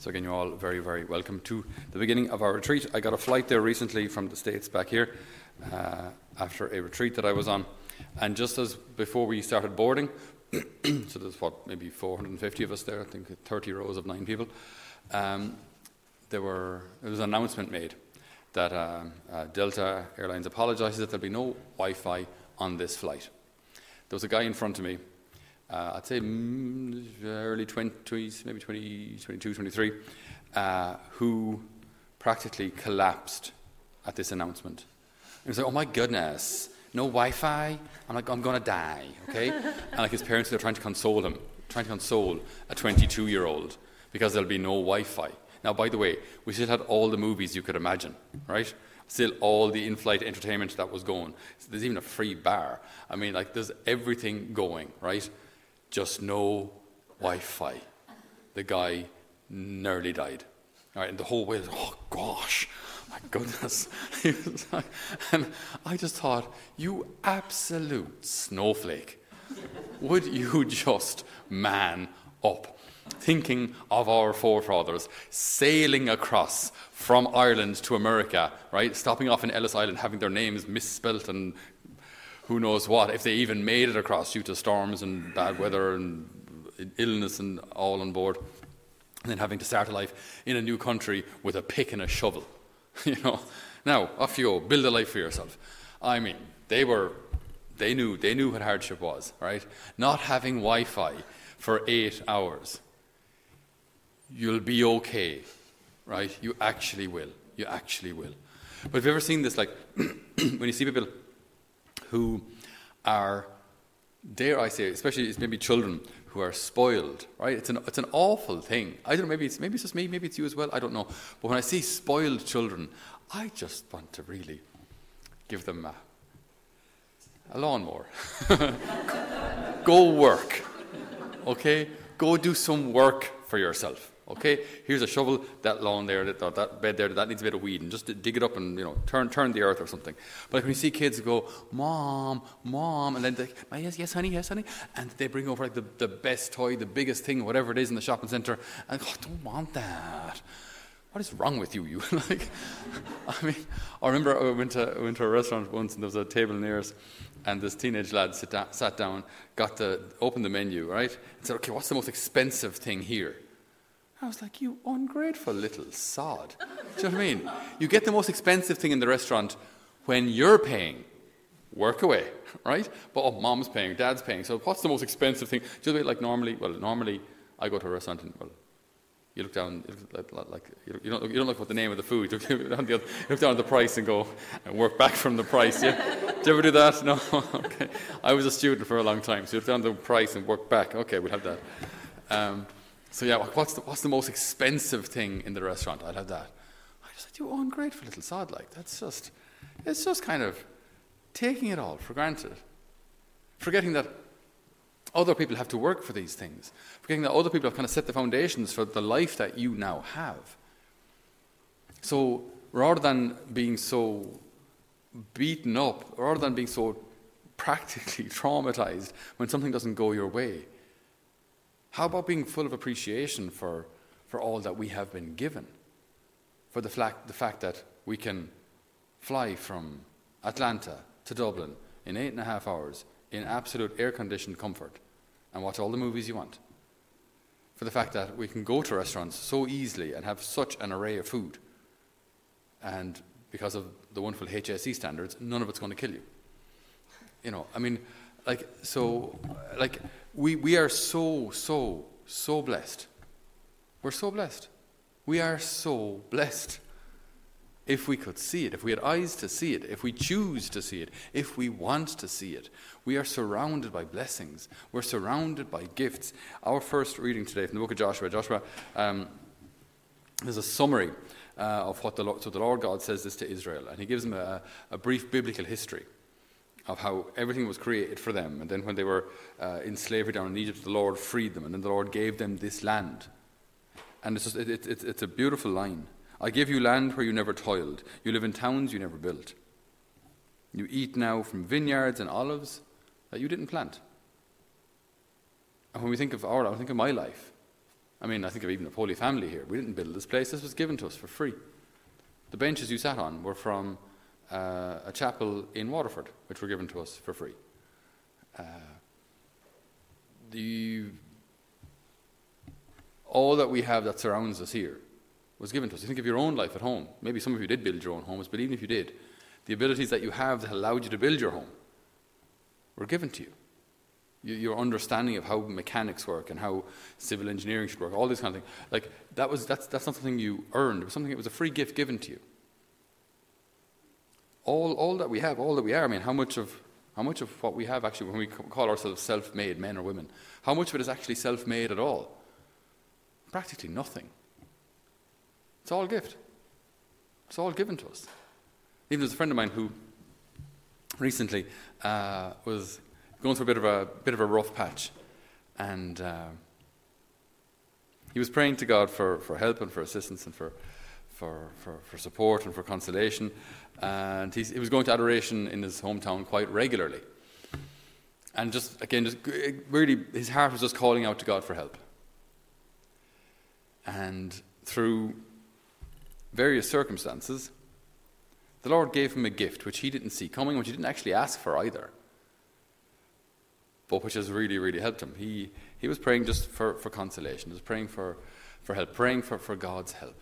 So, again, you're all very, very welcome to the beginning of our retreat. I got a flight there recently from the States back here uh, after a retreat that I was on. And just as before we started boarding, so there's what, maybe 450 of us there, I think 30 rows of nine people, um, there, were, there was an announcement made that uh, uh, Delta Airlines apologizes that there'll be no Wi Fi on this flight. There was a guy in front of me uh, I'd say mm, early 20s, maybe 20, 22, 23, uh, who practically collapsed at this announcement. He was like, oh my goodness, no Wi Fi? I'm like, I'm going to die, okay? and like his parents, they're trying to console him, trying to console a 22 year old because there'll be no Wi Fi. Now, by the way, we still had all the movies you could imagine, right? Still all the in flight entertainment that was going. There's even a free bar. I mean, like, there's everything going, right? Just no Wi Fi. The guy nearly died. All right, and the whole way, oh gosh, my goodness. and I just thought, you absolute snowflake, would you just man up? Thinking of our forefathers sailing across from Ireland to America, right? Stopping off in Ellis Island, having their names misspelt and who knows what, if they even made it across due to storms and bad weather and illness and all on board. And then having to start a life in a new country with a pick and a shovel. you know. Now, off you go, build a life for yourself. I mean, they were they knew they knew what hardship was, right? Not having Wi-Fi for eight hours. You'll be okay, right? You actually will. You actually will. But have you ever seen this? Like when you see people who are, dare I say, especially it's maybe children who are spoiled, right? It's an, it's an awful thing. I don't know, maybe it's, maybe it's just me, maybe it's you as well, I don't know. But when I see spoiled children, I just want to really give them a, a lawnmower. Go work, okay? Go do some work for yourself. Okay, here's a shovel, that lawn there, that, that bed there, that needs a bit of weed, and just dig it up and you know turn turn the earth or something. But like when you see kids go, "Mom, mom," and then they, oh, "Yes, yes, honey, yes, honey," and they bring over like the, the best toy, the biggest thing, whatever it is in the shopping centre, and oh, I don't want that. What is wrong with you? You like, I mean, I remember I went to I went to a restaurant once, and there was a table near us, and this teenage lad down, sat down, got the opened the menu, right, and said, "Okay, what's the most expensive thing here?" I was like, you ungrateful little sod. Do you know what I mean? You get the most expensive thing in the restaurant when you're paying. Work away, right? But oh, mom's paying, dad's paying. So what's the most expensive thing? Just like normally, well, normally I go to a restaurant and, well, you look down, you look like, you, don't, you don't look at the name of the food. You look, you look down at the price and go and work back from the price. Yeah? Did you ever do that? No? okay. I was a student for a long time, so you look down at the price and work back. Okay, we'll have that. Um, so yeah, what's the, what's the most expensive thing in the restaurant? I'd have that. I just said, you oh, ungrateful little sod, like that's just, it's just kind of taking it all for granted, forgetting that other people have to work for these things, forgetting that other people have kind of set the foundations for the life that you now have. So rather than being so beaten up, rather than being so practically traumatized when something doesn't go your way, how about being full of appreciation for, for all that we have been given? For the, fact, the fact that we can fly from Atlanta to Dublin in eight and a half hours in absolute air conditioned comfort and watch all the movies you want. For the fact that we can go to restaurants so easily and have such an array of food. And because of the wonderful HSE standards, none of it's going to kill you. You know, I mean, like, so, like, we, we are so, so, so blessed. We're so blessed. We are so blessed. If we could see it, if we had eyes to see it, if we choose to see it, if we want to see it, we are surrounded by blessings. We're surrounded by gifts. Our first reading today from the book of Joshua, Joshua, um, there's a summary uh, of what the Lord, so the Lord God says this to Israel, and He gives them a, a brief biblical history of how everything was created for them. And then when they were uh, in slavery down in Egypt, the Lord freed them, and then the Lord gave them this land. And it's, just, it, it, it's a beautiful line. I give you land where you never toiled. You live in towns you never built. You eat now from vineyards and olives that you didn't plant. And when we think of our I think of my life. I mean, I think of even the Holy Family here. We didn't build this place, this was given to us for free. The benches you sat on were from uh, a chapel in Waterford, which were given to us for free. Uh, the, all that we have that surrounds us here was given to us. You think of your own life at home. Maybe some of you did build your own homes, but even if you did, the abilities that you have that allowed you to build your home were given to you. Your understanding of how mechanics work and how civil engineering should work, all these kind of things, like that was that's that's not something you earned. It was something. It was a free gift given to you. All all that we have, all that we are. I mean, how much of how much of what we have actually, when we call ourselves self-made men or women, how much of it is actually self-made at all? Practically nothing. It's all gift. It's all given to us. Even there's a friend of mine who recently uh, was going through a bit of a bit of a rough patch, and uh, he was praying to God for, for help and for assistance and for, for, for, for support and for consolation. And he was going to adoration in his hometown quite regularly. And just, again, just really, his heart was just calling out to God for help. And through various circumstances, the Lord gave him a gift which he didn't see coming, which he didn't actually ask for either, but which has really, really helped him. He, he was praying just for, for consolation, he was praying for, for help, praying for, for God's help.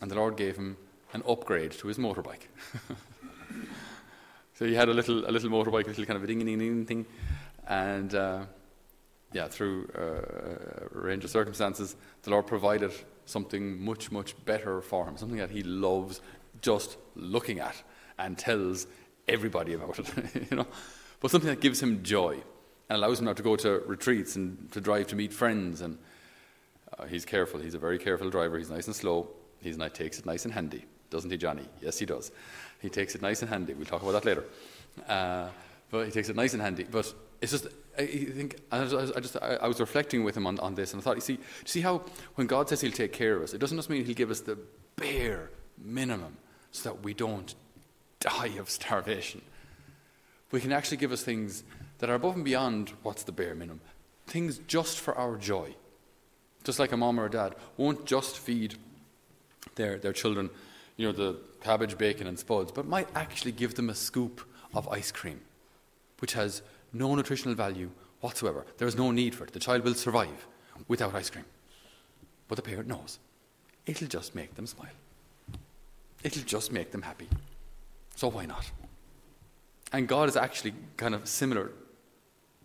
And the Lord gave him an upgrade to his motorbike. so he had a little, a little motorbike, a little kind of a ding ding ding thing, and uh, yeah, through uh, a range of circumstances, the Lord provided something much, much better for him, something that he loves just looking at and tells everybody about it, you know. But something that gives him joy and allows him now to go to retreats and to drive to meet friends. And uh, he's careful. He's a very careful driver. He's nice and slow. He takes it nice and handy, doesn't he, Johnny? Yes, he does. He takes it nice and handy. We'll talk about that later. Uh, but he takes it nice and handy. But it's just, I think, I, just, I, was reflecting with him on, on this, and I thought, you see, see how when God says He'll take care of us, it doesn't just mean He'll give us the bare minimum so that we don't die of starvation. We can actually give us things that are above and beyond what's the bare minimum, things just for our joy. Just like a mom or a dad won't just feed their, their children, you know, the cabbage, bacon, and spuds, but might actually give them a scoop of ice cream, which has no nutritional value whatsoever. There is no need for it. The child will survive without ice cream. But the parent knows. It'll just make them smile. It'll just make them happy. So why not? And God is actually kind of similar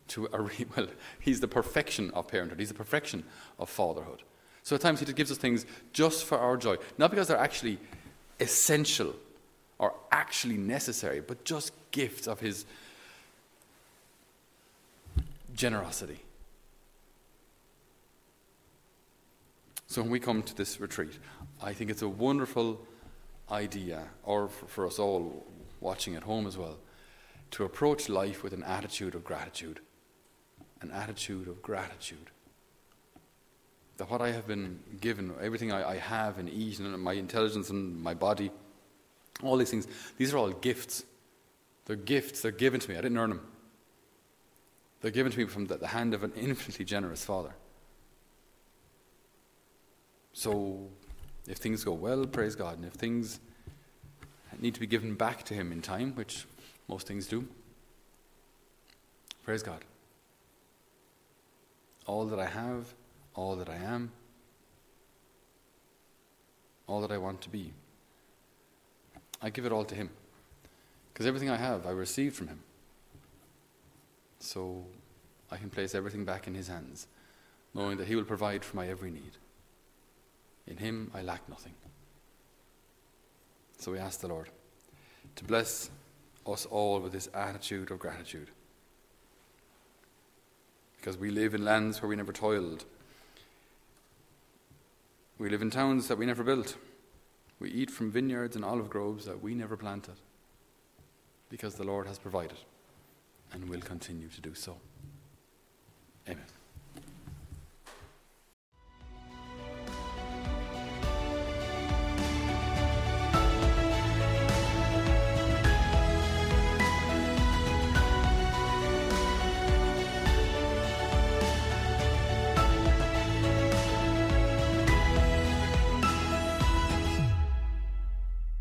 to a re- well, He's the perfection of parenthood. He's the perfection of fatherhood. So at times He gives us things just for our joy, not because they're actually essential or actually necessary, but just gifts of His generosity. So when we come to this retreat, I think it's a wonderful idea, or for us all watching at home as well, to approach life with an attitude of gratitude. An attitude of gratitude. That what I have been given, everything I, I have and eat, and my intelligence and my body, all these things, these are all gifts. They're gifts, they're given to me. I didn't earn them. They're given to me from the, the hand of an infinitely generous Father. So if things go well, praise God. And if things need to be given back to Him in time, which most things do, praise God. All that I have, all that I am, all that I want to be, I give it all to Him. Because everything I have, I received from Him. So I can place everything back in His hands, knowing that He will provide for my every need. In him I lack nothing. So we ask the Lord to bless us all with this attitude of gratitude. Because we live in lands where we never toiled. We live in towns that we never built. We eat from vineyards and olive groves that we never planted. Because the Lord has provided and will continue to do so. Amen.